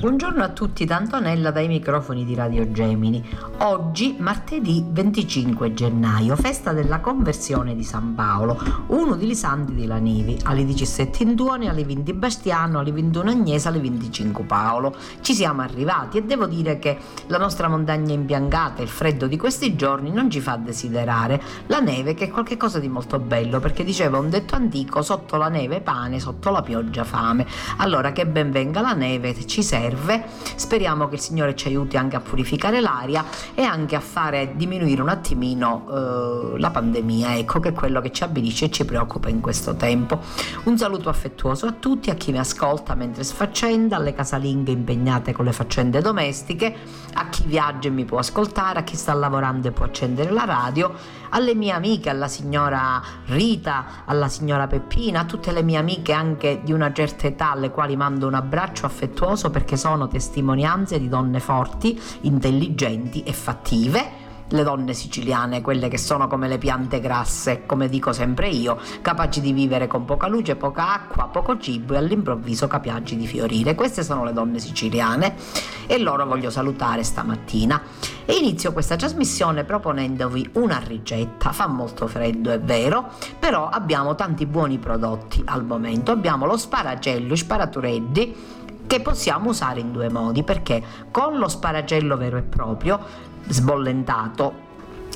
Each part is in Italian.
Buongiorno a tutti da Antonella dai microfoni di Radio Gemini. Oggi, martedì 25 gennaio, festa della conversione di San Paolo, uno dei santi della Nevi, alle 17 in Duone, alle 20 Bastiano, alle 21 Agnese, alle 25 Paolo. Ci siamo arrivati e devo dire che la nostra montagna imbiancata e il freddo di questi giorni non ci fa desiderare la neve che è qualcosa di molto bello perché diceva un detto antico sotto la neve pane, sotto la pioggia fame. Allora che ben venga la neve, ci serve. Speriamo che il Signore ci aiuti anche a purificare l'aria e anche a fare diminuire un attimino eh, la pandemia, ecco che è quello che ci avvilisce e ci preoccupa in questo tempo. Un saluto affettuoso a tutti, a chi mi ascolta mentre sfaccenda, alle casalinghe impegnate con le faccende domestiche, a chi viaggia e mi può ascoltare, a chi sta lavorando e può accendere la radio, alle mie amiche, alla signora Rita, alla signora Peppina, a tutte le mie amiche anche di una certa età alle quali mando un abbraccio affettuoso perché sono testimonianze di donne forti, intelligenti e fattive le donne siciliane, quelle che sono come le piante grasse, come dico sempre io, capaci di vivere con poca luce, poca acqua, poco cibo e all'improvviso capaci di fiorire. Queste sono le donne siciliane e loro voglio salutare stamattina. E inizio questa trasmissione proponendovi una ricetta. Fa molto freddo, è vero, però abbiamo tanti buoni prodotti al momento. Abbiamo lo sparagello, sparatureddi che possiamo usare in due modi perché con lo sparagello vero e proprio sbollentato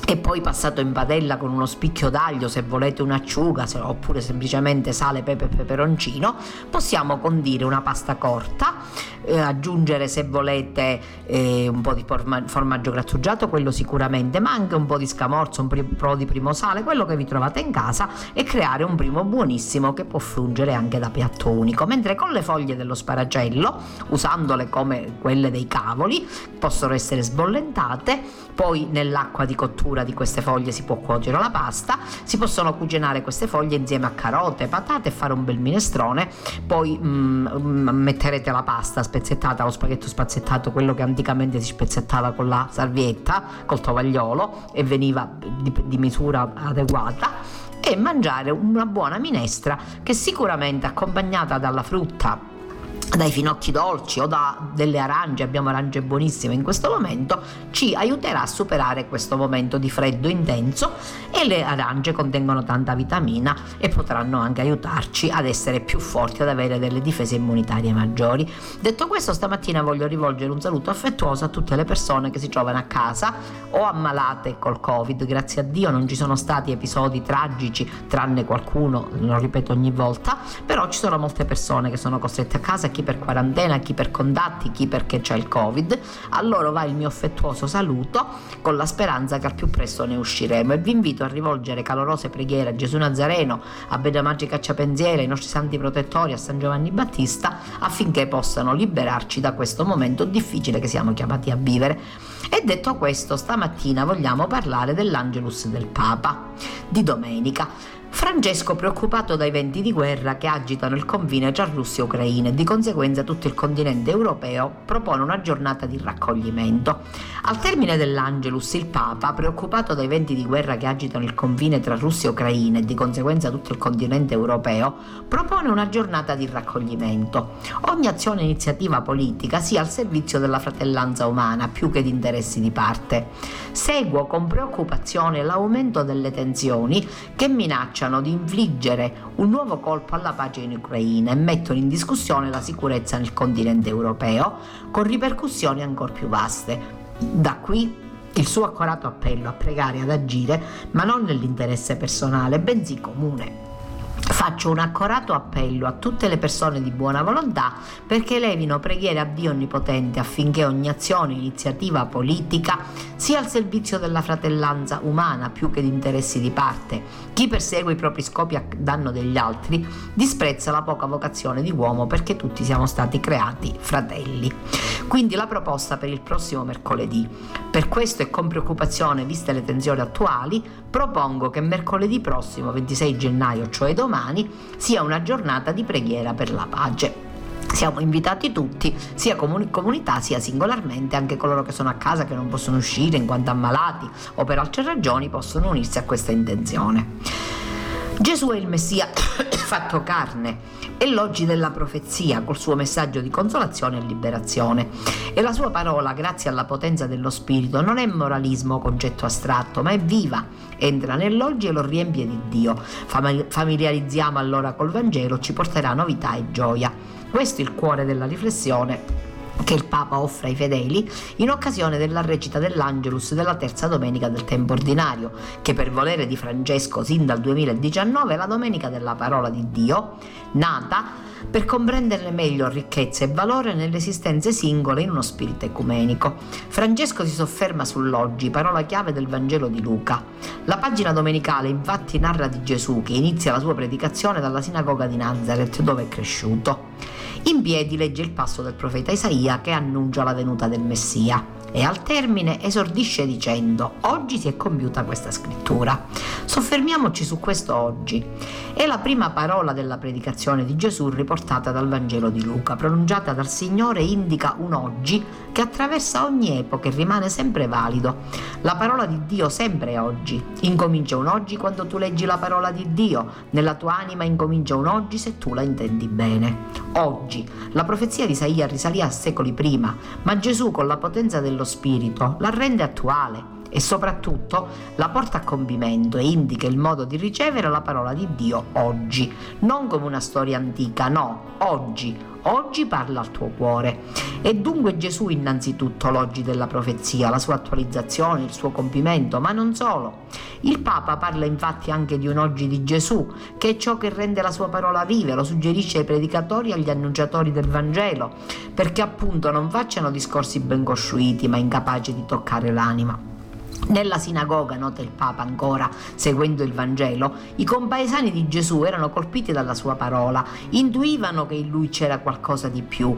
e poi passato in padella con uno spicchio d'aglio se volete un'acciuga se, oppure semplicemente sale, pepe e peperoncino possiamo condire una pasta corta eh, aggiungere se volete eh, un po' di forma- formaggio grattugiato quello sicuramente ma anche un po' di scamorzo un po' di primo sale quello che vi trovate in casa e creare un primo buonissimo che può fungere anche da piatto unico. Mentre con le foglie dello sparagello usandole come quelle dei cavoli possono essere sbollentate poi nell'acqua di cottura di queste foglie si può cuocere la pasta, si possono cucinare queste foglie insieme a carote, patate e fare un bel minestrone, poi mm, mm, metterete la pasta spezzettata, lo spaghetto spezzettato, quello che anticamente si spezzettava con la salvietta, col tovagliolo e veniva di, di misura adeguata. E mangiare una buona minestra che sicuramente accompagnata dalla frutta dai finocchi dolci o da delle arance, abbiamo arance buonissime in questo momento, ci aiuterà a superare questo momento di freddo intenso e le arance contengono tanta vitamina e potranno anche aiutarci ad essere più forti, ad avere delle difese immunitarie maggiori. Detto questo, stamattina voglio rivolgere un saluto affettuoso a tutte le persone che si trovano a casa o ammalate col Covid. Grazie a Dio non ci sono stati episodi tragici, tranne qualcuno, lo ripeto ogni volta, però ci sono molte persone che sono costrette a casa chi per quarantena, chi per contatti, chi perché c'è il Covid. A loro va il mio affettuoso saluto con la speranza che al più presto ne usciremo e vi invito a rivolgere calorose preghiere a Gesù Nazareno, a Beda Magica Cacciapenziere, ai nostri santi protettori, a San Giovanni Battista affinché possano liberarci da questo momento difficile che siamo chiamati a vivere. E detto questo, stamattina vogliamo parlare dell'Angelus del Papa di domenica. Francesco, preoccupato dai venti di guerra che agitano il confine tra Russia e Ucraina e di conseguenza tutto il continente europeo, propone una giornata di raccoglimento. Al termine dell'Angelus, il Papa, preoccupato dai venti di guerra che agitano il confine tra Russia e Ucraina e di conseguenza tutto il continente europeo, propone una giornata di raccoglimento. Ogni azione e iniziativa politica sia al servizio della fratellanza umana più che di interessi di parte. Seguo con preoccupazione l'aumento delle tensioni che minacciano minacciano di infliggere un nuovo colpo alla pace in Ucraina e mettono in discussione la sicurezza nel continente europeo, con ripercussioni ancora più vaste. Da qui il suo accorato appello a pregare ad agire, ma non nell'interesse personale, bensì comune Faccio un accorato appello a tutte le persone di buona volontà perché levino preghiere a Dio Onnipotente affinché ogni azione iniziativa politica sia al servizio della fratellanza umana più che di interessi di parte. Chi persegue i propri scopi a danno degli altri disprezza la poca vocazione di uomo perché tutti siamo stati creati fratelli. Quindi la proposta per il prossimo mercoledì. Per questo e con preoccupazione, viste le tensioni attuali, propongo che mercoledì prossimo, 26 gennaio, cioè domani, sia una giornata di preghiera per la pace. Siamo invitati tutti, sia comuni- comunità sia singolarmente, anche coloro che sono a casa che non possono uscire in quanto ammalati o per altre ragioni possono unirsi a questa intenzione. Gesù è il Messia fatto carne, è l'oggi della profezia col suo messaggio di consolazione e liberazione. E la sua parola, grazie alla potenza dello Spirito, non è moralismo o concetto astratto, ma è viva, entra nell'oggi e lo riempie di Dio. Familiarizziamo allora col Vangelo, ci porterà novità e gioia. Questo è il cuore della riflessione che il Papa offre ai fedeli in occasione della recita dell'Angelus della terza domenica del tempo ordinario, che per volere di Francesco sin dal 2019 è la domenica della parola di Dio, nata per comprenderne meglio ricchezza e valore nelle esistenze singole in uno spirito ecumenico. Francesco si sofferma sull'oggi, parola chiave del Vangelo di Luca. La pagina domenicale infatti narra di Gesù che inizia la sua predicazione dalla sinagoga di Nazareth dove è cresciuto. In piedi legge il passo del profeta Isaia che annuncia la venuta del Messia e al termine esordisce dicendo oggi si è compiuta questa scrittura. Soffermiamoci su questo oggi. È la prima parola della predicazione di Gesù riportata dal Vangelo di Luca, pronunciata dal Signore indica un oggi che attraversa ogni epoca e rimane sempre valido. La parola di Dio sempre è oggi. Incomincia un oggi quando tu leggi la parola di Dio, nella tua anima incomincia un oggi se tu la intendi bene. Oggi. La profezia di Isaia risalì a secoli prima, ma Gesù con la potenza dello Spirito la rende attuale e soprattutto la porta a compimento e indica il modo di ricevere la parola di Dio oggi, non come una storia antica, no, oggi, oggi parla al tuo cuore. E dunque Gesù innanzitutto l'oggi della profezia, la sua attualizzazione, il suo compimento, ma non solo. Il Papa parla infatti anche di un oggi di Gesù, che è ciò che rende la sua parola viva, lo suggerisce ai predicatori e agli annunciatori del Vangelo, perché appunto non facciano discorsi ben costruiti ma incapaci di toccare l'anima. Nella sinagoga, nota il Papa ancora, seguendo il Vangelo, i compaesani di Gesù erano colpiti dalla sua parola, intuivano che in lui c'era qualcosa di più.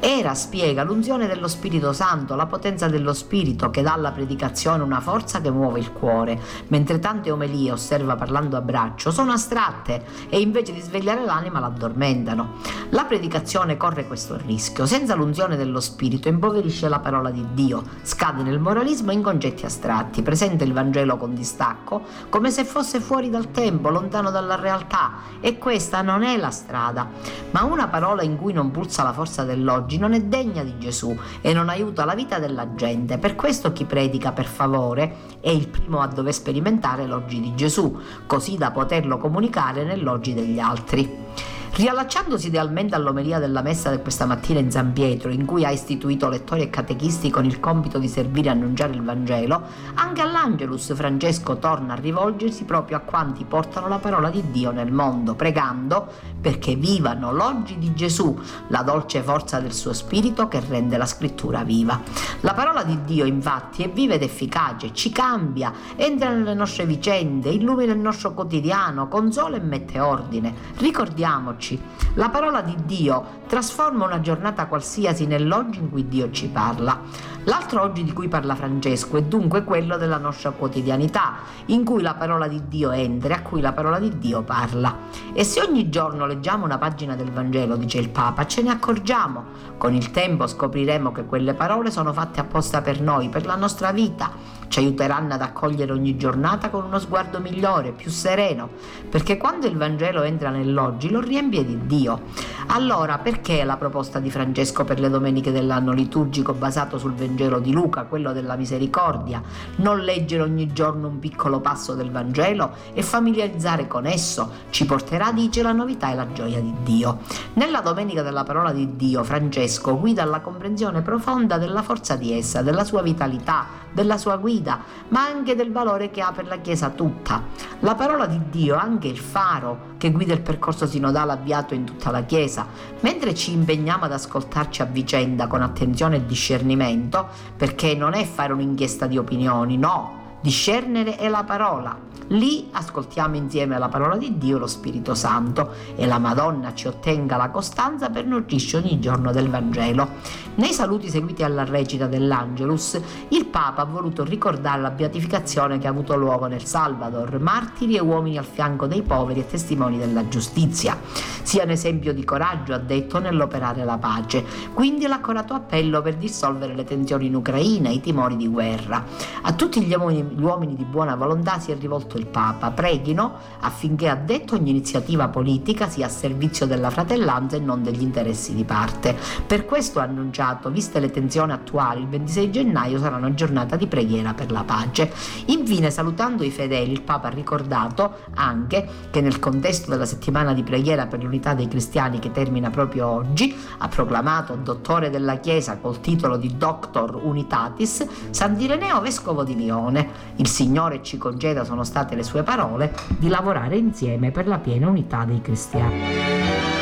Era, spiega, l'unzione dello Spirito Santo, la potenza dello Spirito che dà alla predicazione una forza che muove il cuore, mentre tante omelie, osserva parlando a braccio, sono astratte e invece di svegliare l'anima l'addormentano. La predicazione corre questo rischio, senza l'unzione dello Spirito impoverisce la parola di Dio, scade nel moralismo e in concetti astratti presenta il Vangelo con distacco come se fosse fuori dal tempo, lontano dalla realtà e questa non è la strada. Ma una parola in cui non pulsa la forza dell'oggi non è degna di Gesù e non aiuta la vita della gente. Per questo chi predica per favore è il primo a dover sperimentare l'oggi di Gesù, così da poterlo comunicare nell'oggi degli altri. Riallacciandosi idealmente all'omelia della messa di questa mattina in San Pietro, in cui ha istituito lettori e catechisti con il compito di servire e annunciare il Vangelo, anche all'Angelus Francesco torna a rivolgersi proprio a quanti portano la parola di Dio nel mondo, pregando perché vivano l'oggi di Gesù, la dolce forza del suo spirito che rende la scrittura viva. La parola di Dio infatti è viva ed efficace, ci cambia, entra nelle nostre vicende, illumina il nostro quotidiano, consola e mette ordine. Ricordiamoci ricordarci. La parola di Dio trasforma una giornata qualsiasi nell'oggi in cui Dio ci parla. L'altro oggi di cui parla Francesco è dunque quello della nostra quotidianità, in cui la parola di Dio entra e a cui la parola di Dio parla. E se ogni giorno leggiamo una pagina del Vangelo, dice il Papa, ce ne accorgiamo. Con il tempo scopriremo che quelle parole sono fatte apposta per noi, per la nostra vita ci aiuteranno ad accogliere ogni giornata con uno sguardo migliore, più sereno, perché quando il Vangelo entra nell'oggi lo riempie di Dio. Allora perché la proposta di Francesco per le domeniche dell'anno liturgico basato sul Vangelo di Luca, quello della misericordia? Non leggere ogni giorno un piccolo passo del Vangelo e familiarizzare con esso ci porterà, dice, la novità e la gioia di Dio. Nella domenica della parola di Dio, Francesco guida alla comprensione profonda della forza di essa, della sua vitalità, della sua guida ma anche del valore che ha per la Chiesa tutta. La parola di Dio è anche il faro che guida il percorso sinodale avviato in tutta la Chiesa. Mentre ci impegniamo ad ascoltarci a vicenda con attenzione e discernimento, perché non è fare un'inchiesta di opinioni, no, discernere è la parola Lì ascoltiamo insieme la parola di Dio, lo Spirito Santo e la Madonna ci ottenga la costanza per nutrirci ogni giorno del Vangelo. Nei saluti seguiti alla recita dell'Angelus, il Papa ha voluto ricordare la beatificazione che ha avuto luogo nel Salvador, martiri e uomini al fianco dei poveri e testimoni della giustizia. Sia un esempio di coraggio, ha detto, nell'operare la pace. Quindi l'accorato appello per dissolvere le tensioni in Ucraina e i timori di guerra. A tutti gli uomini, gli uomini di buona volontà si è rivolto il Papa preghino affinché ha detto ogni iniziativa politica sia a servizio della fratellanza e non degli interessi di parte. Per questo ha annunciato, viste le tensioni attuali, il 26 gennaio sarà una giornata di preghiera per la pace. Infine, salutando i fedeli, il Papa ha ricordato anche che nel contesto della settimana di preghiera per l'unità dei cristiani che termina proprio oggi, ha proclamato dottore della Chiesa col titolo di Doctor Unitatis Sant'Ireneo Vescovo di Lione. Il Signore ci conceda, sono state le sue parole, di lavorare insieme per la piena unità dei cristiani.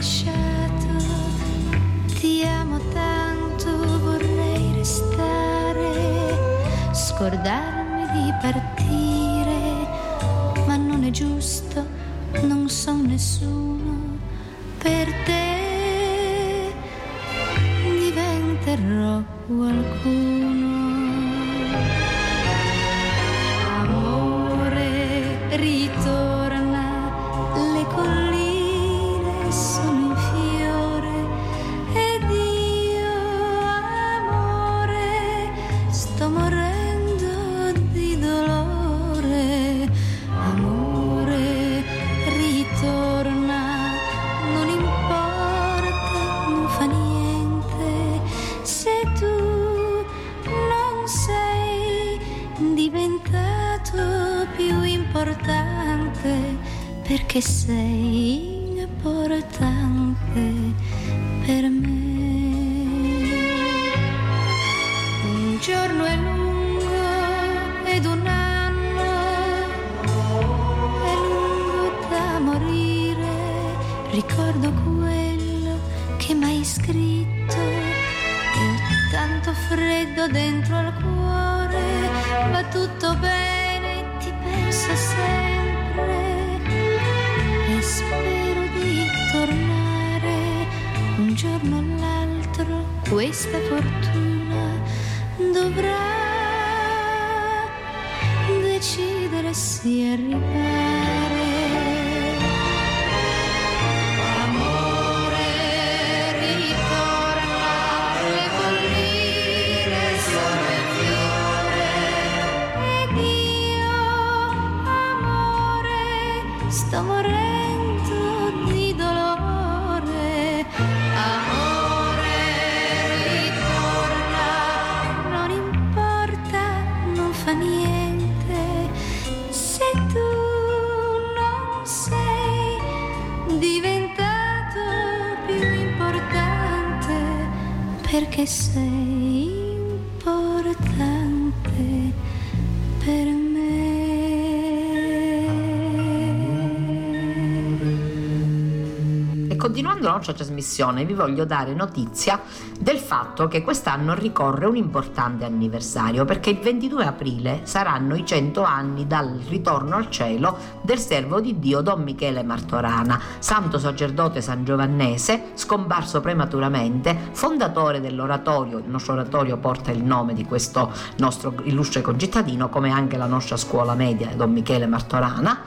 Lasciato. Ti amo tanto, vorrei restare, scordarmi di partire, ma non è giusto, non so nessuno per te diventerò qualcuno. L'altro. Questa fortuna dovrà decidere se arrivare. Perché sei continuando la nostra trasmissione vi voglio dare notizia del fatto che quest'anno ricorre un importante anniversario perché il 22 aprile saranno i 100 anni dal ritorno al cielo del servo di Dio Don Michele Martorana, santo sacerdote sangiovannese, scomparso prematuramente, fondatore dell'oratorio, il nostro oratorio porta il nome di questo nostro illustre concittadino come anche la nostra scuola media Don Michele Martorana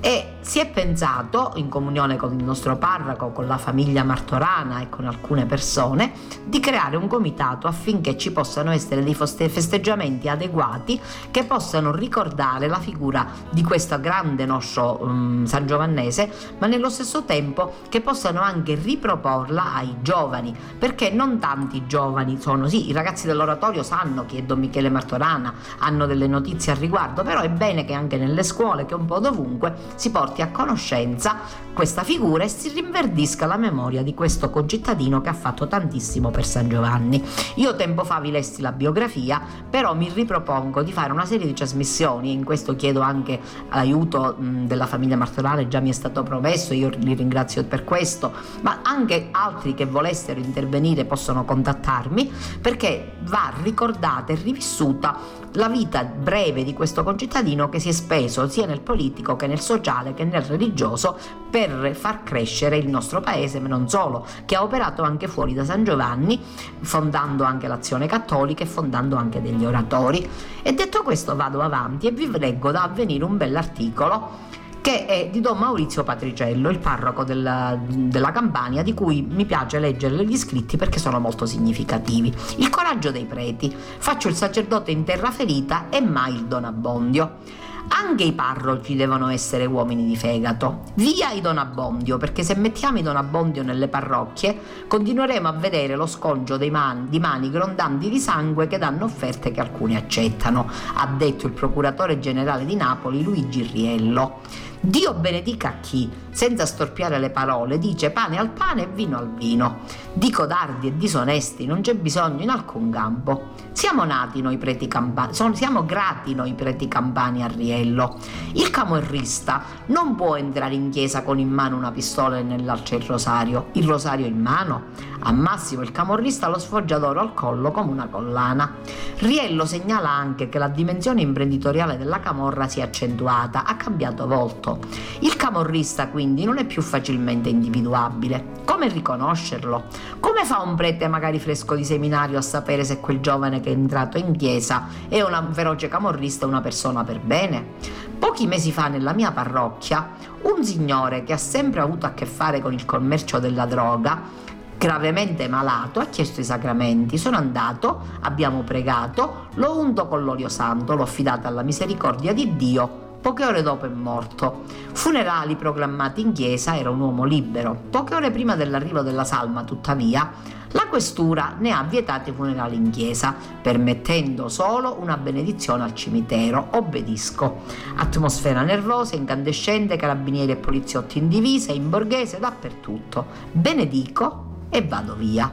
e si è pensato, in comunione con il nostro parroco, con la famiglia martorana e con alcune persone, di creare un comitato affinché ci possano essere dei festeggiamenti adeguati che possano ricordare la figura di questo grande nostro um, San Giovannese, ma nello stesso tempo che possano anche riproporla ai giovani, perché non tanti giovani sono, sì, i ragazzi dell'oratorio sanno chi è Don Michele Martorana, hanno delle notizie al riguardo, però è bene che anche nelle scuole, che un po' dovunque, si porti a conoscenza questa figura e si rinverdisca la memoria di questo concittadino che ha fatto tantissimo per San Giovanni. Io tempo fa vi lessi la biografia, però mi ripropongo di fare una serie di trasmissioni in questo chiedo anche l'aiuto della famiglia Martorale, già mi è stato promesso, io li ringrazio per questo, ma anche altri che volessero intervenire possono contattarmi perché va ricordata e rivissuta la vita breve di questo concittadino che si è speso sia nel politico che nel sociale che nel religioso per far crescere il nostro paese, ma non solo, che ha operato anche fuori da San Giovanni, fondando anche l'azione cattolica e fondando anche degli oratori. E detto questo vado avanti e vi leggo da avvenire un bell'articolo che è di Don Maurizio Patriciello, il parroco della, della, Campania, di cui mi piace leggere gli scritti perché sono molto significativi. Il coraggio dei preti, faccio il sacerdote in terra ferita e mai il Don Abbondio. Anche i parroci devono essere uomini di fegato. Via i Don Abbondio, perché se mettiamo i Don Abbondio nelle parrocchie, continueremo a vedere lo sconcio man- di mani grondanti di sangue che danno offerte che alcuni accettano, ha detto il procuratore generale di Napoli Luigi Riello. Dio benedica chi, senza storpiare le parole, dice pane al pane e vino al vino. Di codardi e disonesti non c'è bisogno in alcun campo. Siamo nati noi preti campani, siamo grati noi preti campani a Riello. Il camorrista non può entrare in chiesa con in mano una pistola e nell'altra il rosario, il rosario in mano. A massimo il camorrista lo sfoggia d'oro al collo come una collana. Riello segnala anche che la dimensione imprenditoriale della camorra si è accentuata, ha cambiato volto morto. Il camorrista quindi non è più facilmente individuabile. Come riconoscerlo? Come fa un prete magari fresco di seminario a sapere se quel giovane che è entrato in chiesa è un feroce camorrista o una persona per bene? Pochi mesi fa nella mia parrocchia, un signore che ha sempre avuto a che fare con il commercio della droga gravemente malato, ha chiesto i sacramenti. Sono andato, abbiamo pregato, l'ho unto con l'olio santo, l'ho affidato alla misericordia di Dio Poche ore dopo è morto. Funerali proclamati in chiesa, era un uomo libero. Poche ore prima dell'arrivo della salma, tuttavia, la questura ne ha vietati i funerali in chiesa, permettendo solo una benedizione al cimitero. Obbedisco. Atmosfera nervosa, incandescente, carabinieri e poliziotti in divisa, in borghese, dappertutto. Benedico e vado via.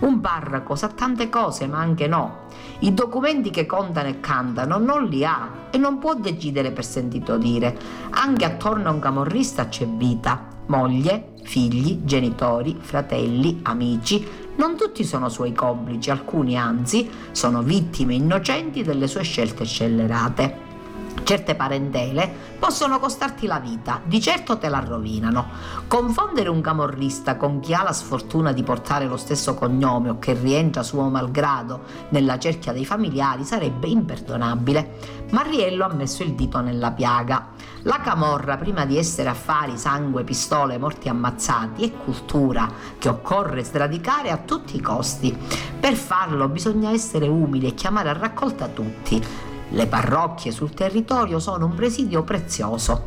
Un parroco sa tante cose, ma anche no. I documenti che contano e cantano non li ha e non può decidere per sentito dire. Anche attorno a un camorrista c'è vita. Moglie, figli, genitori, fratelli, amici, non tutti sono suoi complici, alcuni anzi sono vittime innocenti delle sue scelte scellerate. Certe parentele possono costarti la vita, di certo te la rovinano. Confondere un camorrista con chi ha la sfortuna di portare lo stesso cognome o che rientra suo malgrado nella cerchia dei familiari sarebbe imperdonabile. Mariello ha messo il dito nella piaga. La camorra, prima di essere affari, sangue, pistole, morti ammazzati, è cultura che occorre sradicare a tutti i costi. Per farlo bisogna essere umili e chiamare a raccolta tutti le parrocchie sul territorio sono un presidio prezioso.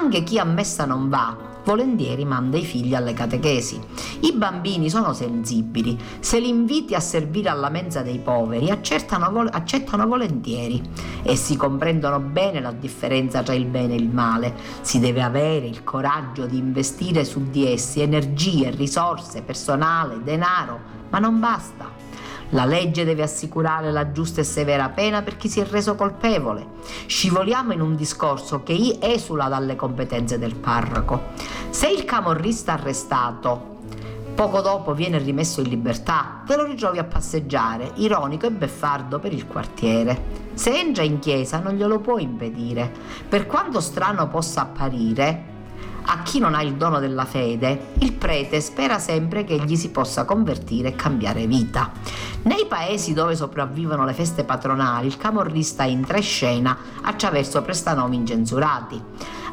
Anche chi a messa non va volentieri manda i figli alle catechesi. I bambini sono sensibili, se li inviti a servire alla mensa dei poveri accettano, accettano volentieri. Essi comprendono bene la differenza tra il bene e il male. Si deve avere il coraggio di investire su di essi energie, risorse, personale, denaro, ma non basta. La legge deve assicurare la giusta e severa pena per chi si è reso colpevole. Scivoliamo in un discorso che esula dalle competenze del parroco. Se il camorrista arrestato poco dopo viene rimesso in libertà, te lo ritrovi a passeggiare, ironico e beffardo per il quartiere. Se entra in chiesa non glielo può impedire. Per quanto strano possa apparire, a chi non ha il dono della fede, il prete spera sempre che egli si possa convertire e cambiare vita. Nei paesi dove sopravvivono le feste patronali, il camorrista entra in scena attraverso prestanomi incensurati.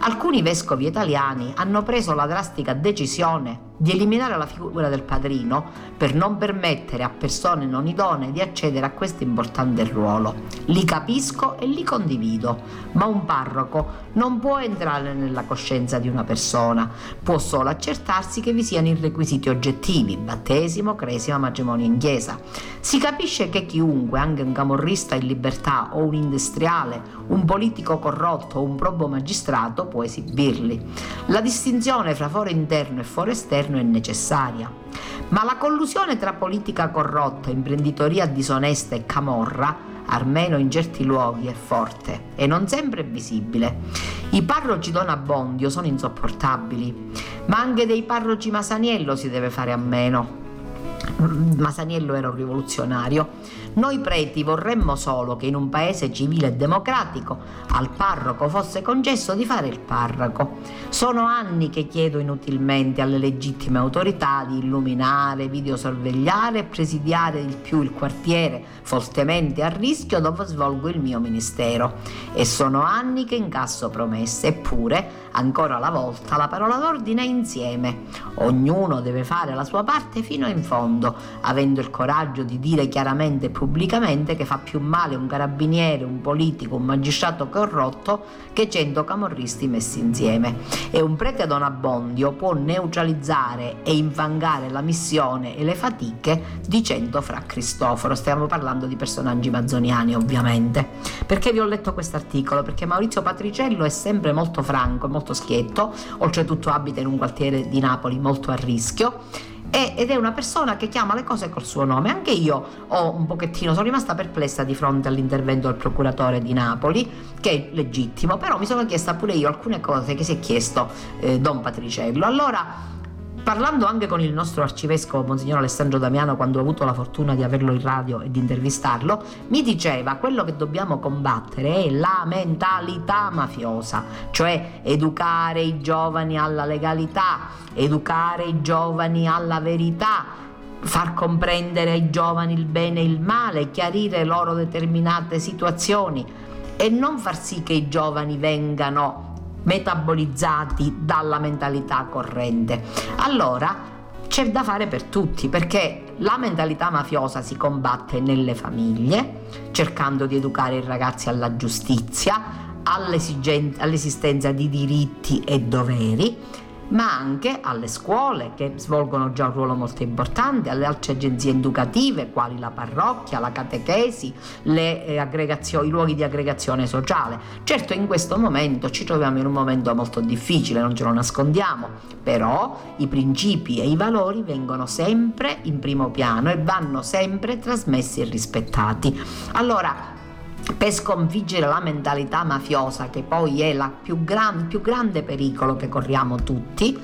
Alcuni vescovi italiani hanno preso la drastica decisione di eliminare la figura del padrino per non permettere a persone non idonee di accedere a questo importante ruolo. Li capisco e li condivido, ma un parroco non può entrare nella coscienza di una persona, può solo accertarsi che vi siano i requisiti oggettivi, battesimo, cresima, matrimonio in chiesa. Si capisce che chiunque, anche un camorrista in libertà o un industriale, un politico corrotto o un probo magistrato può esibirli. La distinzione fra foro interno e foro esterno è necessaria. Ma la collusione tra politica corrotta, imprenditoria disonesta e camorra almeno in certi luoghi, è forte e non sempre visibile. I parroci Don Abbondio sono insopportabili, ma anche dei parroci Masaniello si deve fare a meno. Masaniello era un rivoluzionario. Noi preti vorremmo solo che in un paese civile e democratico al parroco fosse concesso di fare il parroco. Sono anni che chiedo inutilmente alle legittime autorità di illuminare, videosorvegliare e presidiare di più il quartiere fortemente a rischio dove svolgo il mio ministero. E sono anni che incasso promesse, eppure ancora una volta la parola d'ordine è insieme. Ognuno deve fare la sua parte fino in fondo, avendo il coraggio di dire chiaramente e pubblicamente che fa più male un carabiniere, un politico, un magistrato corrotto che cento camorristi messi insieme. E un prete Don Abbondio può neutralizzare e infangare la missione e le fatiche di cento fra Cristoforo. Stiamo parlando di personaggi mazzoniani, ovviamente. Perché vi ho letto questo articolo? Perché Maurizio Patriciello è sempre molto franco, molto schietto, oltretutto abita in un quartiere di Napoli molto a rischio ed è una persona che chiama le cose col suo nome. Anche io ho un pochettino, sono rimasta perplessa di fronte all'intervento del procuratore di Napoli, che è legittimo, però mi sono chiesta pure io alcune cose che si è chiesto eh, Don Patriciello. Allora, Parlando anche con il nostro arcivescovo Monsignor Alessandro Damiano quando ho avuto la fortuna di averlo in radio e di intervistarlo, mi diceva quello che dobbiamo combattere è la mentalità mafiosa, cioè educare i giovani alla legalità, educare i giovani alla verità, far comprendere ai giovani il bene e il male, chiarire loro determinate situazioni e non far sì che i giovani vengano metabolizzati dalla mentalità corrente. Allora c'è da fare per tutti perché la mentalità mafiosa si combatte nelle famiglie, cercando di educare i ragazzi alla giustizia, all'esistenza di diritti e doveri ma anche alle scuole che svolgono già un ruolo molto importante, alle altre agenzie educative quali la parrocchia, la catechesi, eh, i luoghi di aggregazione sociale. Certo in questo momento ci troviamo in un momento molto difficile, non ce lo nascondiamo, però i principi e i valori vengono sempre in primo piano e vanno sempre trasmessi e rispettati. Allora, per sconfiggere la mentalità mafiosa, che poi è il più, gran, più grande pericolo che corriamo tutti,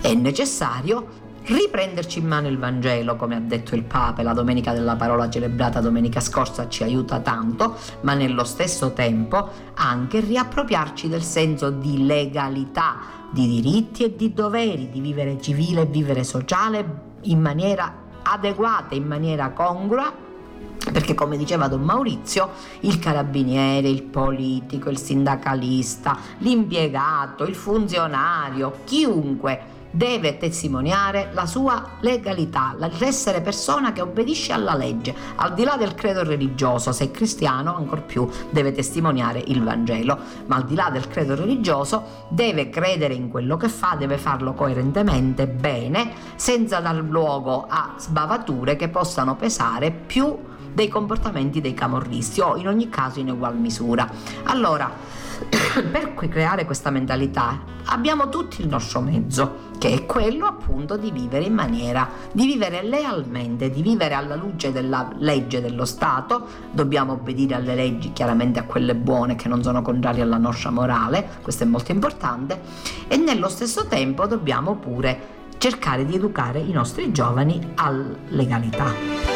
è necessario riprenderci in mano il Vangelo, come ha detto il Papa, la domenica della parola celebrata domenica scorsa ci aiuta tanto, ma nello stesso tempo anche riappropriarci del senso di legalità, di diritti e di doveri, di vivere civile e vivere sociale in maniera adeguata, in maniera congrua perché come diceva Don Maurizio, il carabiniere, il politico, il sindacalista, l'impiegato, il funzionario, chiunque deve testimoniare la sua legalità, l'essere persona che obbedisce alla legge, al di là del credo religioso, se è cristiano ancor più deve testimoniare il Vangelo, ma al di là del credo religioso deve credere in quello che fa, deve farlo coerentemente, bene, senza dar luogo a sbavature che possano pesare più dei comportamenti dei camorristi o in ogni caso in ugual misura. Allora, per creare questa mentalità abbiamo tutti il nostro mezzo, che è quello appunto di vivere in maniera, di vivere lealmente, di vivere alla luce della legge dello Stato, dobbiamo obbedire alle leggi, chiaramente a quelle buone che non sono contrarie alla nostra morale, questo è molto importante, e nello stesso tempo dobbiamo pure cercare di educare i nostri giovani alla legalità.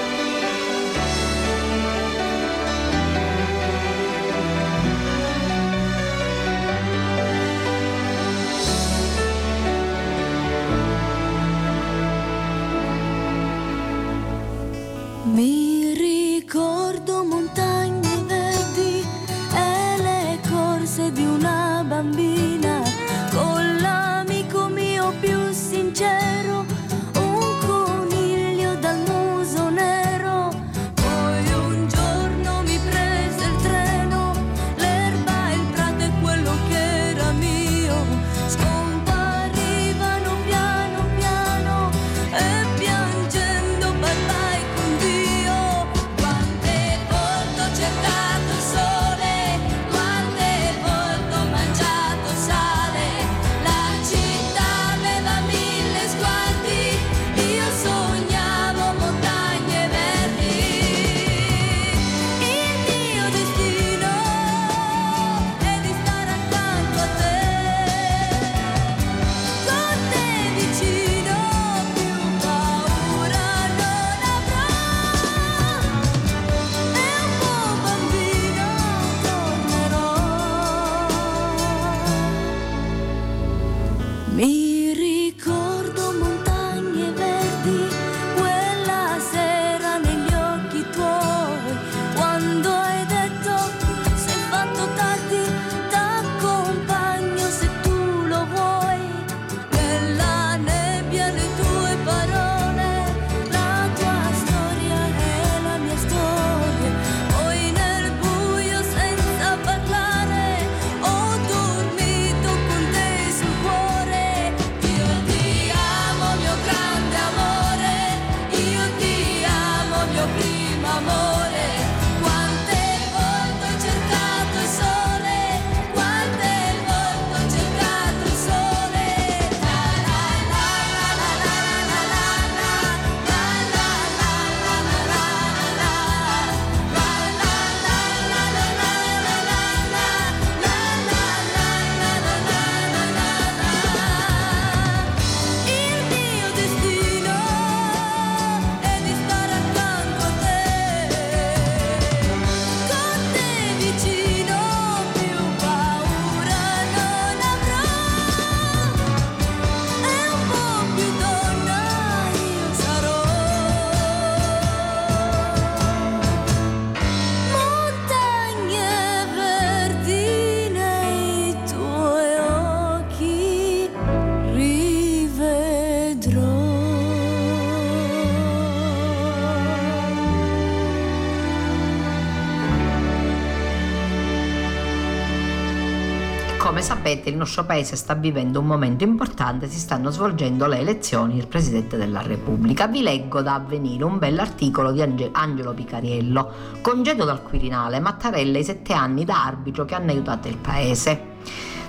Sapete il nostro paese sta vivendo un momento importante, si stanno svolgendo le elezioni del Presidente della Repubblica. Vi leggo da avvenire un bell'articolo di Angelo Picariello. Congedo dal Quirinale, Mattarella i sette anni da arbitro che hanno aiutato il Paese.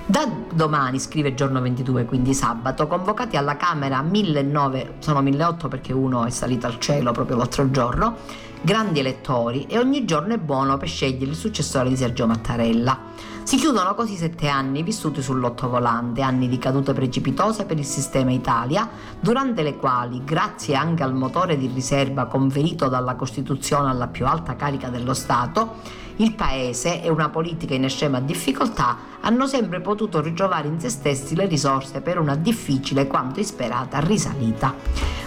Da domani, scrive giorno 22, quindi sabato, convocati alla Camera 1009, sono 1008 perché uno è salito al cielo proprio l'altro giorno, grandi elettori e ogni giorno è buono per scegliere il successore di Sergio Mattarella. Si chiudono così sette anni vissuti sull'ottovolante, anni di cadute precipitose per il sistema Italia, durante le quali, grazie anche al motore di riserva conferito dalla Costituzione alla più alta carica dello Stato, il Paese e una politica in estrema difficoltà hanno sempre potuto ritrovare in se stessi le risorse per una difficile quanto isperata risalita.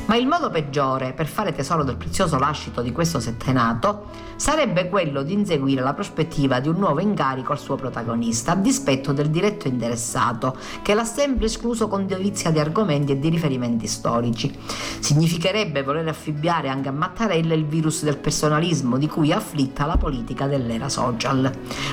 Ma il modo peggiore per fare tesoro del prezioso lascito di questo settenato sarebbe quello di inseguire la prospettiva di un nuovo incarico al suo protagonista, a dispetto del diretto interessato, che l'ha sempre escluso con dovizia di argomenti e di riferimenti storici. Significherebbe voler affibbiare anche a Mattarella il virus del personalismo di cui è afflitta la politica dell'era social.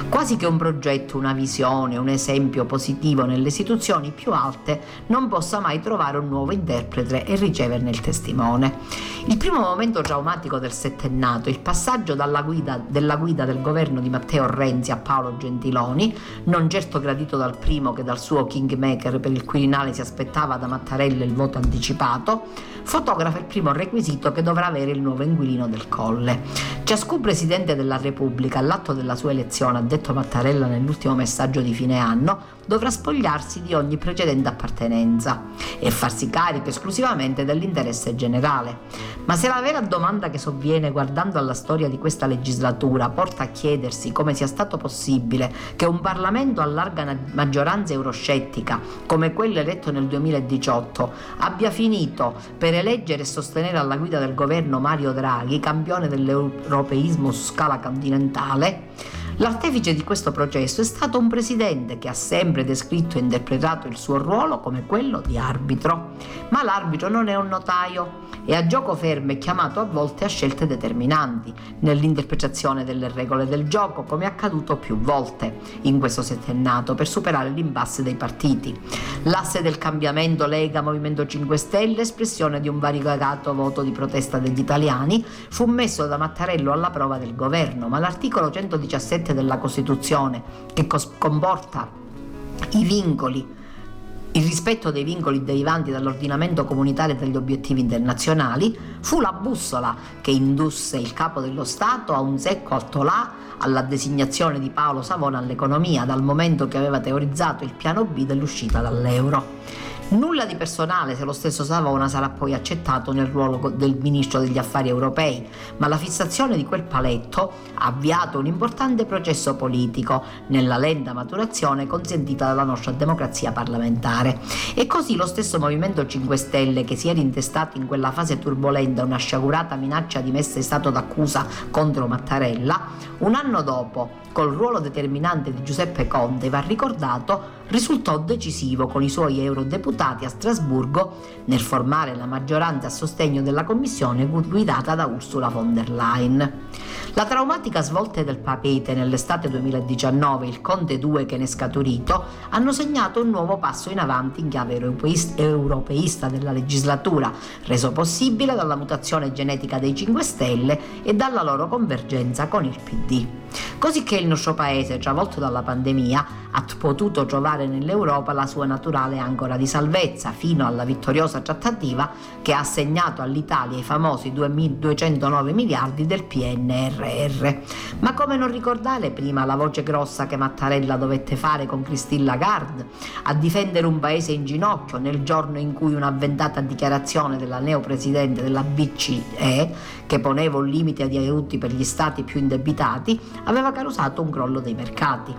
Quasi che un progetto, una visione, un esempio positivo nelle istituzioni più alte non possa mai trovare un nuovo interprete e riceverne il testimone. Il primo momento traumatico del settennato, il passaggio dalla guida, della guida del governo di Matteo Renzi a Paolo Gentiloni, non certo gradito dal primo che dal suo kingmaker per il Quirinale si aspettava da Mattarella il voto anticipato, fotografa il primo requisito che dovrà avere il nuovo inquilino del Colle. Ciascun Presidente della Repubblica, all'atto della sua elezione, ha detto Mattarella nell'ultimo messaggio di fine anno, dovrà spogliarsi di ogni precedente appartenenza e farsi carico esclusivamente dell'interesse generale. Ma se la vera domanda che sovviene guardando alla storia di questa legislatura porta a chiedersi come sia stato possibile che un Parlamento a larga maggioranza euroscettica, come quello eletto nel 2018, abbia finito per eleggere e sostenere alla guida del governo Mario Draghi, campione dell'europeismo su scala continentale, L'artefice di questo processo è stato un presidente che ha sempre descritto e interpretato il suo ruolo come quello di arbitro, ma l'arbitro non è un notaio e a gioco fermo è chiamato a volte a scelte determinanti nell'interpretazione delle regole del gioco, come è accaduto più volte in questo settennato per superare l'impasse dei partiti. L'asse del cambiamento Lega Movimento 5 Stelle, espressione di un variegato voto di protesta degli italiani, fu messo da Mattarello alla prova del governo, ma l'articolo 117 della Costituzione, che comporta i vincoli il rispetto dei vincoli derivanti dall'ordinamento comunitario e dagli obiettivi internazionali fu la bussola che indusse il capo dello Stato a un secco altolà alla designazione di Paolo Savona all'economia, dal momento che aveva teorizzato il piano B dell'uscita dall'euro. Nulla di personale se lo stesso Savona sarà poi accettato nel ruolo del ministro degli affari europei, ma la fissazione di quel paletto ha avviato un importante processo politico nella lenta maturazione consentita dalla nostra democrazia parlamentare. E così lo stesso Movimento 5 Stelle che si era intestato in quella fase turbolenta una sciagurata minaccia di messa in stato d'accusa contro Mattarella, un anno dopo, col ruolo determinante di Giuseppe Conte, va ricordato, risultò decisivo con i suoi eurodeputati a Strasburgo nel formare la maggioranza a sostegno della Commissione guidata da Ursula von der Leyen. La traumatica svolta del papete nell'estate 2019 e il Conte 2 che ne è scaturito hanno segnato un nuovo passo in avanti in chiave europeista della legislatura, reso possibile dalla mutazione genetica dei 5 Stelle e dalla loro convergenza con il PD. Così che il nostro paese, travolto dalla pandemia, ha potuto trovare nell'Europa la sua naturale ancora di salvezza fino alla vittoriosa trattativa che ha assegnato all'Italia i famosi 209 miliardi del PNRR. Ma come non ricordare prima la voce grossa che Mattarella dovette fare con Christine Lagarde a difendere un paese in ginocchio nel giorno in cui un'avventata dichiarazione della neopresidente della BCE che poneva un limite agli aiuti per gli stati più indebitati aveva causato un crollo dei mercati.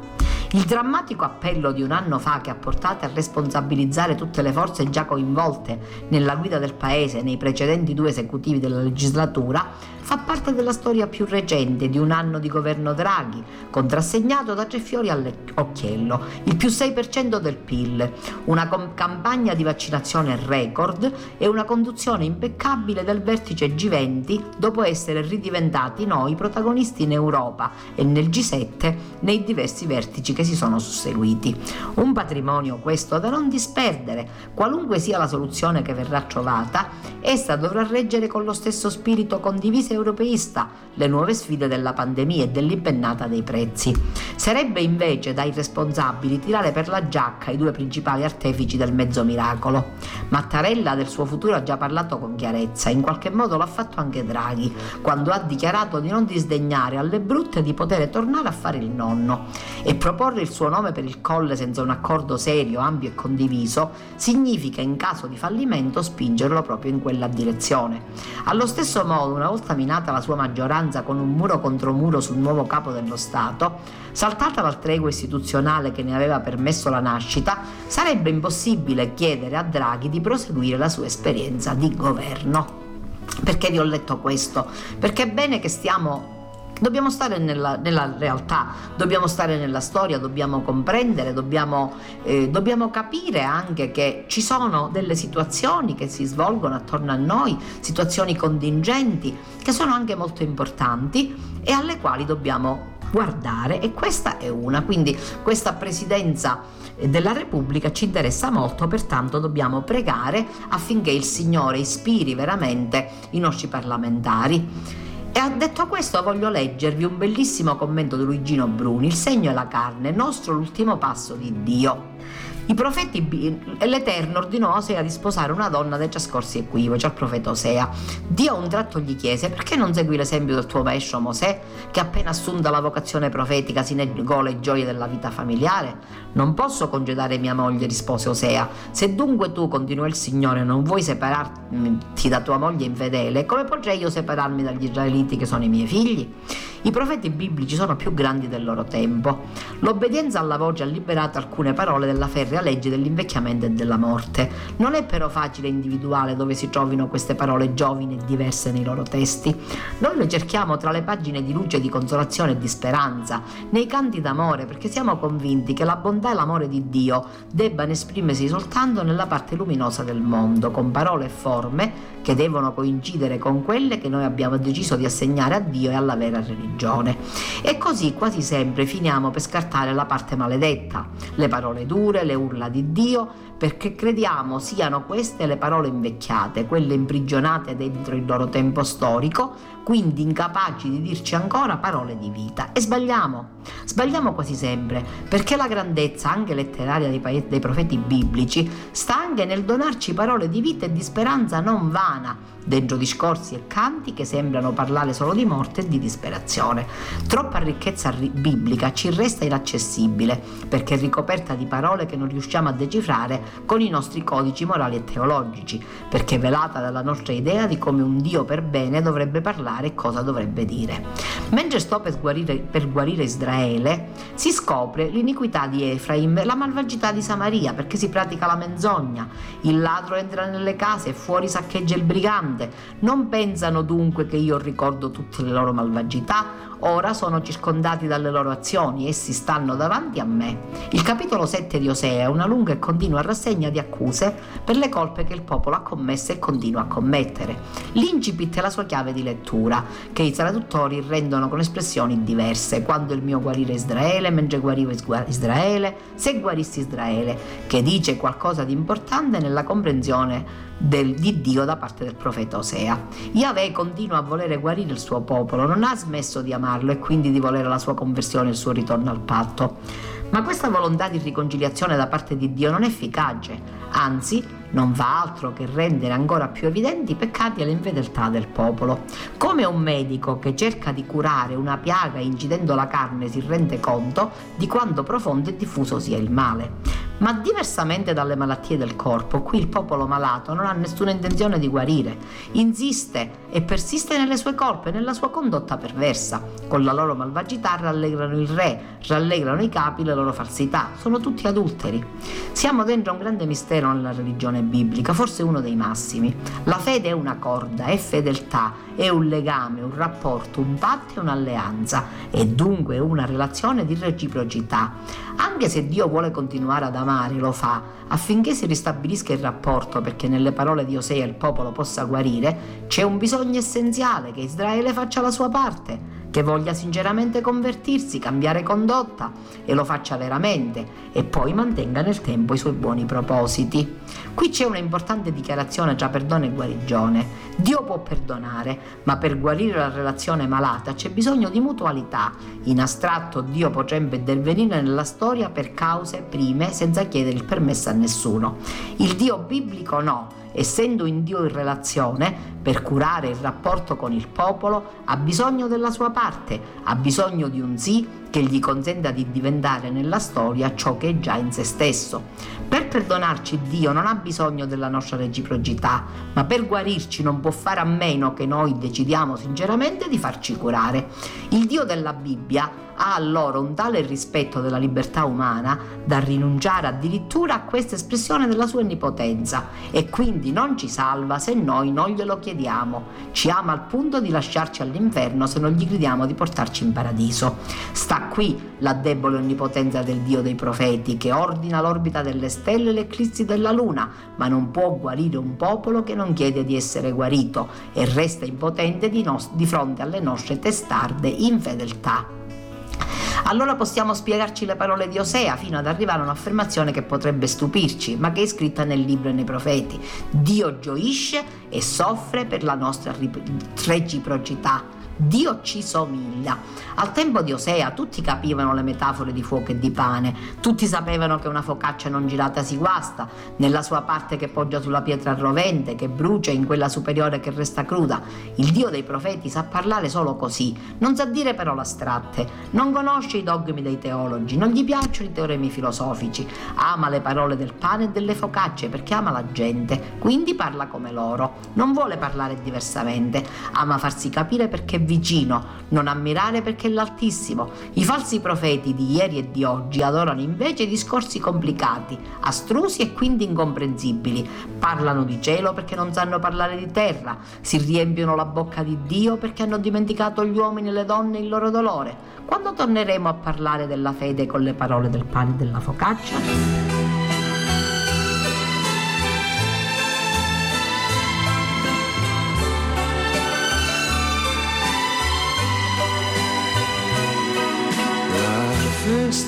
Il drammatico appello di un anno fa che ha portato a responsabilizzare tutte le forze già coinvolte nella guida del paese nei precedenti due esecutivi della legislatura fa parte della storia più recente di un anno di governo Draghi, contrassegnato da tre fiori all'occhiello, il più 6% del PIL, una com- campagna di vaccinazione record e una conduzione impeccabile del vertice G20 dopo essere ridiventati noi protagonisti in Europa e nel G7 nei diversi vertici che si sono susseguiti. Un patrimonio questo da non disperdere, qualunque sia la soluzione che verrà trovata, essa dovrà reggere con lo stesso spirito condiviso europeista le nuove sfide della pandemia e dell'impennata dei prezzi. Sarebbe invece dai responsabili tirare per la giacca i due principali artefici del mezzo miracolo. Mattarella del suo futuro ha già parlato con chiarezza, in qualche modo l'ha fatto anche Draghi, quando ha dichiarato di non disdegnare alle brutte di poter tornare a fare il nonno e proporre proporre il suo nome per il colle senza un accordo serio, ampio e condiviso significa in caso di fallimento spingerlo proprio in quella direzione. Allo stesso modo, una volta minata la sua maggioranza con un muro contro muro sul nuovo capo dello Stato, saltata la tregua istituzionale che ne aveva permesso la nascita, sarebbe impossibile chiedere a Draghi di proseguire la sua esperienza di governo. Perché vi ho letto questo? Perché è bene che stiamo Dobbiamo stare nella, nella, realtà, dobbiamo stare nella storia, dobbiamo comprendere, dobbiamo, eh, dobbiamo, capire anche che ci sono delle situazioni che si svolgono attorno a noi, situazioni contingenti, che sono anche molto importanti e alle quali dobbiamo guardare e questa è una. Quindi questa presidenza della Repubblica ci interessa molto, pertanto dobbiamo pregare affinché il Signore ispiri veramente i nostri parlamentari. E detto questo voglio leggervi un bellissimo commento di Luigino Bruni, Il segno e la carne, nostro l'ultimo passo di Dio. I profeti l'Eterno ordinò a Osea di sposare una donna dei trascorsi equivoci al profeta Osea. Dio a un tratto gli chiese perché non segui l'esempio del tuo maestro Mosè, che appena assunta la vocazione profetica si negò le gioie della vita familiare? Non posso congedare mia moglie, rispose Osea. Se dunque tu, continuò il Signore, non vuoi separarti da tua moglie infedele, come potrei io separarmi dagli israeliti che sono i miei figli? I profeti biblici sono più grandi del loro tempo. L'obbedienza alla voce ha liberato alcune parole della ferrea legge dell'invecchiamento e della morte. Non è però facile individuare dove si trovino queste parole giovani e diverse nei loro testi. Noi le cerchiamo tra le pagine di luce, di consolazione e di speranza, nei canti d'amore, perché siamo convinti che la bontà e l'amore di Dio debbano esprimersi soltanto nella parte luminosa del mondo, con parole e forme che devono coincidere con quelle che noi abbiamo deciso di assegnare a Dio e alla vera religione. E così quasi sempre finiamo per scartare la parte maledetta, le parole dure, le urla di Dio, perché crediamo siano queste le parole invecchiate, quelle imprigionate dentro il loro tempo storico, quindi incapaci di dirci ancora parole di vita. E sbagliamo, sbagliamo quasi sempre, perché la grandezza anche letteraria dei, dei profeti biblici sta anche nel donarci parole di vita e di speranza non vana, dentro discorsi e canti che sembrano parlare solo di morte e di disperazione. Troppa ricchezza biblica ci resta inaccessibile perché è ricoperta di parole che non riusciamo a decifrare con i nostri codici morali e teologici, perché è velata dalla nostra idea di come un Dio per bene dovrebbe parlare e cosa dovrebbe dire. Mentre sto per guarire, per guarire Israele, si scopre l'iniquità di Efraim, la malvagità di Samaria, perché si pratica la menzogna. Il ladro entra nelle case e fuori saccheggia il brigante. Non pensano dunque che io ricordo tutte le loro malvagità ora sono circondati dalle loro azioni, essi stanno davanti a me. Il capitolo 7 di Osea è una lunga e continua rassegna di accuse per le colpe che il popolo ha commesso e continua a commettere. L'incipit è la sua chiave di lettura, che i traduttori rendono con espressioni diverse, quando il mio guarire Israele, mentre guarivo Israele, se guarissi Israele, che dice qualcosa di importante nella comprensione del, di Dio da parte del profeta Osea. Yahweh continua a volere guarire il suo popolo, non ha smesso di amarlo e quindi di volere la sua conversione il suo ritorno al patto. Ma questa volontà di riconciliazione da parte di Dio non è efficace, anzi non fa altro che rendere ancora più evidenti i peccati e le infedeltà del popolo. Come un medico che cerca di curare una piaga incidendo la carne si rende conto di quanto profondo e diffuso sia il male. Ma diversamente dalle malattie del corpo, qui il popolo malato non ha nessuna intenzione di guarire, insiste e persiste nelle sue colpe nella sua condotta perversa. Con la loro malvagità rallegrano il re, rallegrano i capi le loro falsità, sono tutti adulteri. Siamo dentro un grande mistero nella religione biblica, forse uno dei massimi. La fede è una corda, è fedeltà, è un legame, un rapporto, un patto e un'alleanza, e dunque una relazione di reciprocità. Anche se Dio vuole continuare ad amare, lo fa affinché si ristabilisca il rapporto, perché nelle parole di Osea il popolo possa guarire, c'è un bisogno essenziale che Israele faccia la sua parte che voglia sinceramente convertirsi, cambiare condotta e lo faccia veramente e poi mantenga nel tempo i suoi buoni propositi. Qui c'è una importante dichiarazione tra perdono e guarigione. Dio può perdonare, ma per guarire la relazione malata c'è bisogno di mutualità. In astratto Dio potrebbe intervenire nella storia per cause prime senza chiedere il permesso a nessuno. Il Dio biblico no essendo in Dio in relazione, per curare il rapporto con il popolo, ha bisogno della sua parte, ha bisogno di un sì che gli consenta di diventare nella storia ciò che è già in se stesso. Per perdonarci Dio non ha bisogno della nostra reciprocità, ma per guarirci non può fare a meno che noi decidiamo sinceramente di farci curare. Il Dio della Bibbia ha allora un tale rispetto della libertà umana da rinunciare addirittura a questa espressione della sua onnipotenza e quindi non ci salva se noi non glielo chiediamo. Ci ama al punto di lasciarci all'inferno se non gli chiediamo di portarci in paradiso. Sta qui la debole onnipotenza del Dio dei profeti che ordina l'orbita delle stelle e l'eclissi della luna, ma non può guarire un popolo che non chiede di essere guarito e resta impotente di, nos- di fronte alle nostre testarde infedeltà. Allora possiamo spiegarci le parole di Osea fino ad arrivare a un'affermazione che potrebbe stupirci, ma che è scritta nel libro e nei profeti. Dio gioisce e soffre per la nostra reciprocità Dio ci somiglia. Al tempo di Osea tutti capivano le metafore di fuoco e di pane, tutti sapevano che una focaccia non girata si guasta, nella sua parte che poggia sulla pietra rovente, che brucia, in quella superiore che resta cruda. Il Dio dei profeti sa parlare solo così, non sa dire parole astratte, non conosce i dogmi dei teologi, non gli piacciono i teoremi filosofici, ama le parole del pane e delle focacce perché ama la gente, quindi parla come loro, non vuole parlare diversamente, ama farsi capire perché vicino, non ammirare perché è l'Altissimo. I falsi profeti di ieri e di oggi adorano invece discorsi complicati, astrusi e quindi incomprensibili. Parlano di cielo perché non sanno parlare di terra, si riempiono la bocca di Dio perché hanno dimenticato gli uomini e le donne il loro dolore. Quando torneremo a parlare della fede con le parole del pane e della focaccia?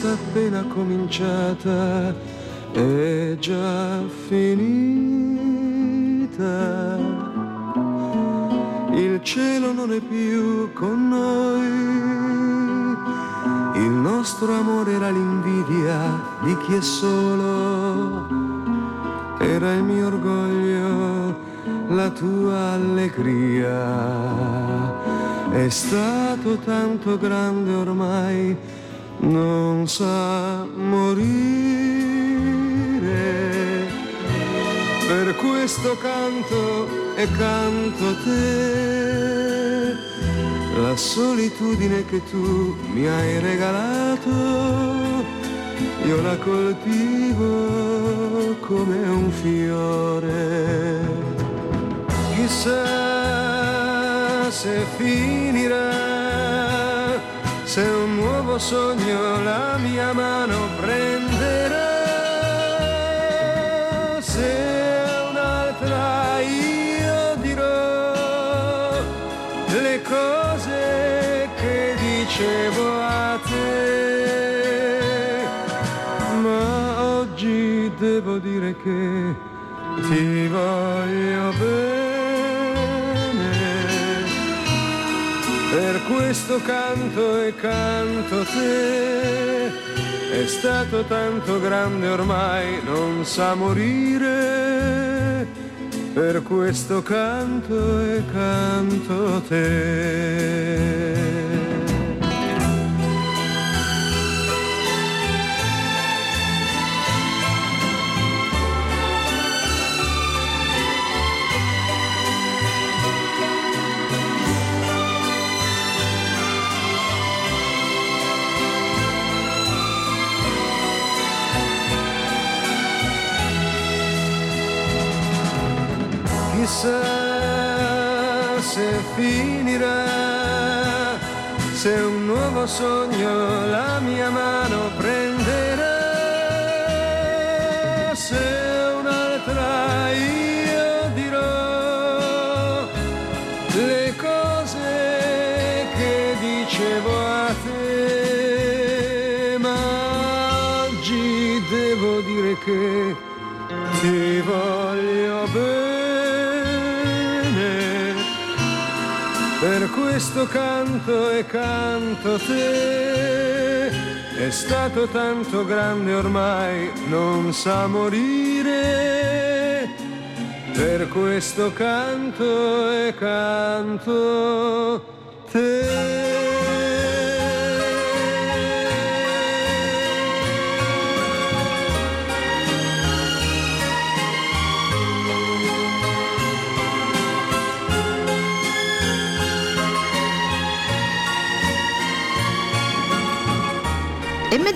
Festa appena cominciata è già finita. Il cielo non è più con noi, il nostro amore era l'invidia di chi è solo, era il mio orgoglio, la tua allegria. È stato tanto grande ormai non sa morire. Per questo canto e canto te, la solitudine che tu mi hai regalato, io la coltivo come un fiore. Chissà se finirà se un nuovo sogno la mia mano prenderà, se un'altra io dirò le cose che dicevo a te, ma oggi devo dire che ti voglio bene. Questo canto e canto te, è stato tanto grande ormai, non sa morire. Per questo canto e canto te. Chissà se finirà, se un nuovo sogno la mia mano Per questo canto e canto te, è stato tanto grande ormai, non sa morire. Per questo canto e canto te.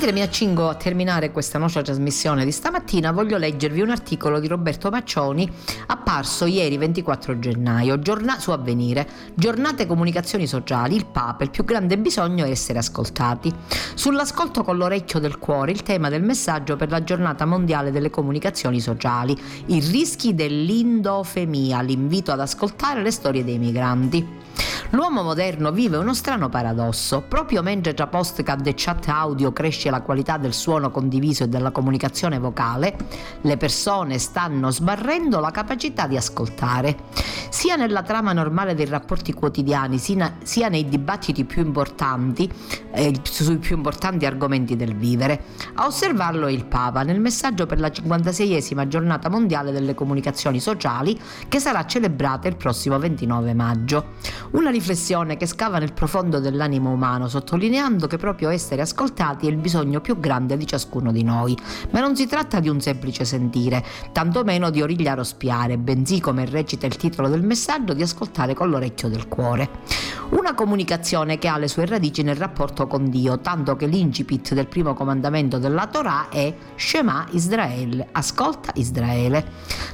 Mentre mi accingo a terminare questa nostra trasmissione di stamattina, voglio leggervi un articolo di Roberto Maccioni apparso ieri 24 gennaio, giorna- su Avvenire. Giornate comunicazioni sociali, il Papa, il più grande bisogno è essere ascoltati. Sull'ascolto con l'orecchio del cuore, il tema del messaggio per la giornata mondiale delle comunicazioni sociali, i rischi dell'indofemia, l'invito ad ascoltare le storie dei migranti. L'uomo moderno vive uno strano paradosso. Proprio mentre tra postcard e chat audio cresce la qualità del suono condiviso e della comunicazione vocale, le persone stanno sbarrendo la capacità di ascoltare. Sia nella trama normale dei rapporti quotidiani, sia nei dibattiti più importanti, eh, sui più importanti argomenti del vivere. A osservarlo è il Papa nel messaggio per la 56esima giornata mondiale delle comunicazioni sociali che sarà celebrata il prossimo 29 maggio. Una riflessione che scava nel profondo dell'animo umano, sottolineando che proprio essere ascoltati è il bisogno più grande di ciascuno di noi. Ma non si tratta di un semplice sentire, tantomeno di origliare o spiare, bensì, come recita il titolo del messaggio, di ascoltare con l'orecchio del cuore. Una comunicazione che ha le sue radici nel rapporto con Dio, tanto che l'incipit del primo comandamento della Torah è Shema Israele, ascolta Israele.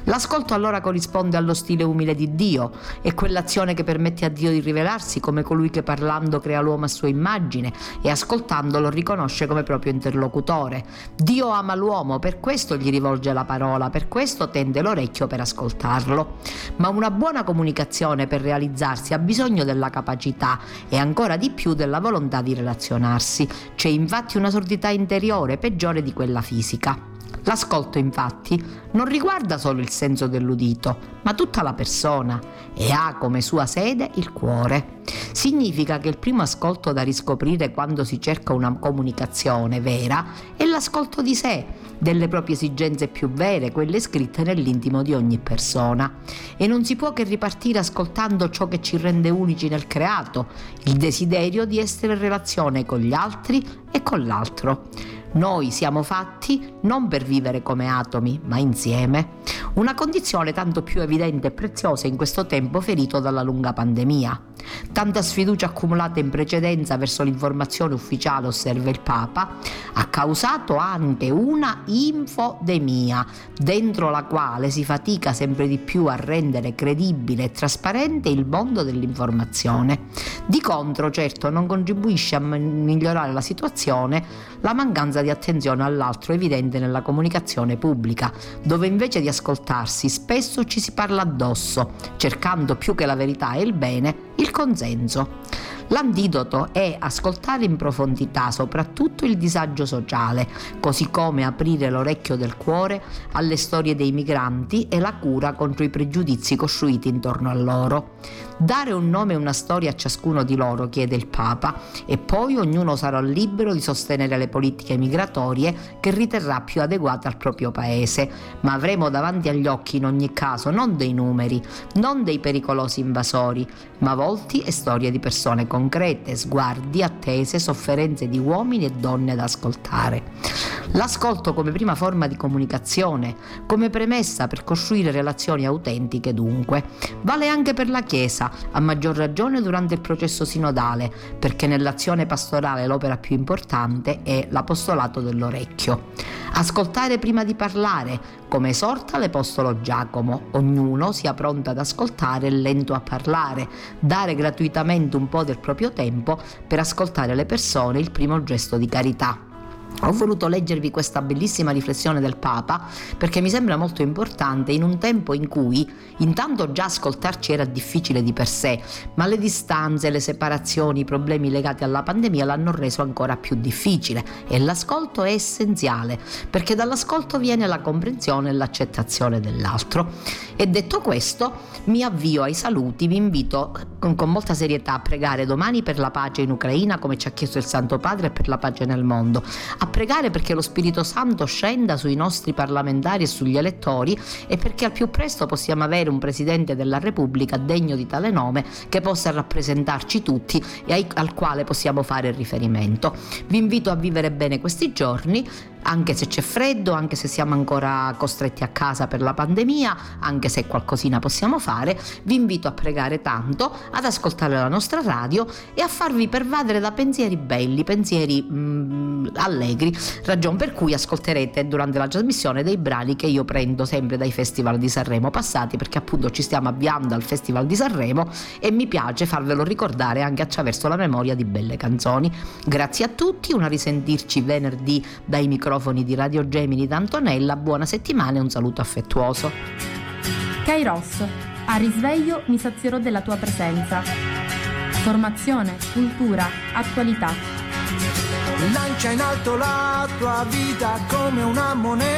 L'ascolto allora corrisponde allo stile umile di Dio, è quell'azione che permette a Dio di rivelarsi come colui che parlando crea l'uomo a sua immagine e ascoltando lo riconosce come proprio interlocutore. Dio ama l'uomo, per questo gli rivolge la parola, per questo tende l'orecchio per ascoltarlo. Ma una buona comunicazione per realizzarsi ha bisogno della capacità e ancora di più della volontà di relazionarsi. C'è infatti una sordità interiore peggiore di quella fisica. L'ascolto infatti non riguarda solo il senso dell'udito, ma tutta la persona e ha come sua sede il cuore. Significa che il primo ascolto da riscoprire quando si cerca una comunicazione vera è l'ascolto di sé, delle proprie esigenze più vere, quelle scritte nell'intimo di ogni persona. E non si può che ripartire ascoltando ciò che ci rende unici nel creato, il desiderio di essere in relazione con gli altri e con l'altro. Noi siamo fatti non per vivere come atomi, ma insieme. Una condizione tanto più evidente e preziosa in questo tempo ferito dalla lunga pandemia. Tanta sfiducia accumulata in precedenza verso l'informazione ufficiale, osserva il Papa, ha causato anche una infodemia, dentro la quale si fatica sempre di più a rendere credibile e trasparente il mondo dell'informazione. Di contro, certo, non contribuisce a migliorare la situazione la mancanza di attenzione all'altro evidente nella comunicazione pubblica, dove invece di ascoltarsi spesso ci si parla addosso, cercando più che la verità e il bene il consenso. L'antidoto è ascoltare in profondità soprattutto il disagio sociale, così come aprire l'orecchio del cuore alle storie dei migranti e la cura contro i pregiudizi costruiti intorno a loro. Dare un nome e una storia a ciascuno di loro, chiede il Papa, e poi ognuno sarà libero di sostenere le politiche migratorie che riterrà più adeguate al proprio paese, ma avremo davanti agli occhi in ogni caso non dei numeri, non dei pericolosi invasori, ma volti e storie di persone concrete, sguardi, attese, sofferenze di uomini e donne da ascoltare. L'ascolto come prima forma di comunicazione, come premessa per costruire relazioni autentiche dunque, vale anche per la Chiesa, a maggior ragione durante il processo sinodale, perché nell'azione pastorale l'opera più importante è l'apostolato dell'orecchio. Ascoltare prima di parlare, come esorta l'Apostolo Giacomo, ognuno sia pronto ad ascoltare e lento a parlare, dare gratuitamente un po' del proprio tempo per ascoltare le persone il primo gesto di carità. Ho voluto leggervi questa bellissima riflessione del Papa perché mi sembra molto importante in un tempo in cui intanto già ascoltarci era difficile di per sé, ma le distanze, le separazioni, i problemi legati alla pandemia l'hanno reso ancora più difficile e l'ascolto è essenziale perché dall'ascolto viene la comprensione e l'accettazione dell'altro. E detto questo, mi avvio ai saluti, vi invito con, con, molta serietà a pregare domani per la pace in Ucraina, come ci ha chiesto il Santo Padre, e per la pace nel mondo, a pregare perché lo Spirito Santo scenda sui nostri parlamentari e sugli elettori e perché al più presto possiamo avere un Presidente della Repubblica degno di tale nome che possa rappresentarci tutti e ai, al quale possiamo fare riferimento. Vi invito a vivere bene questi giorni, anche se c'è freddo, anche se siamo ancora costretti a casa per la pandemia, anche se qualcosina possiamo fare, vi invito a pregare tanto, ad ascoltare la nostra radio e a farvi pervadere da pensieri belli, pensieri mm, allegri, ragion per cui ascolterete durante la trasmissione dei brani che io prendo sempre dai festival di Sanremo passati, perché appunto ci stiamo avviando al Festival di Sanremo e mi piace farvelo ricordare anche attraverso la memoria di belle canzoni. Grazie a tutti, una risentirci venerdì dai microfoni di Radio Gemini d'Antonella, buona settimana e un saluto affettuoso. Kairos, a risveglio mi sazierò della tua presenza. Formazione, cultura, attualità. Lancia in alto la tua vita come una moneta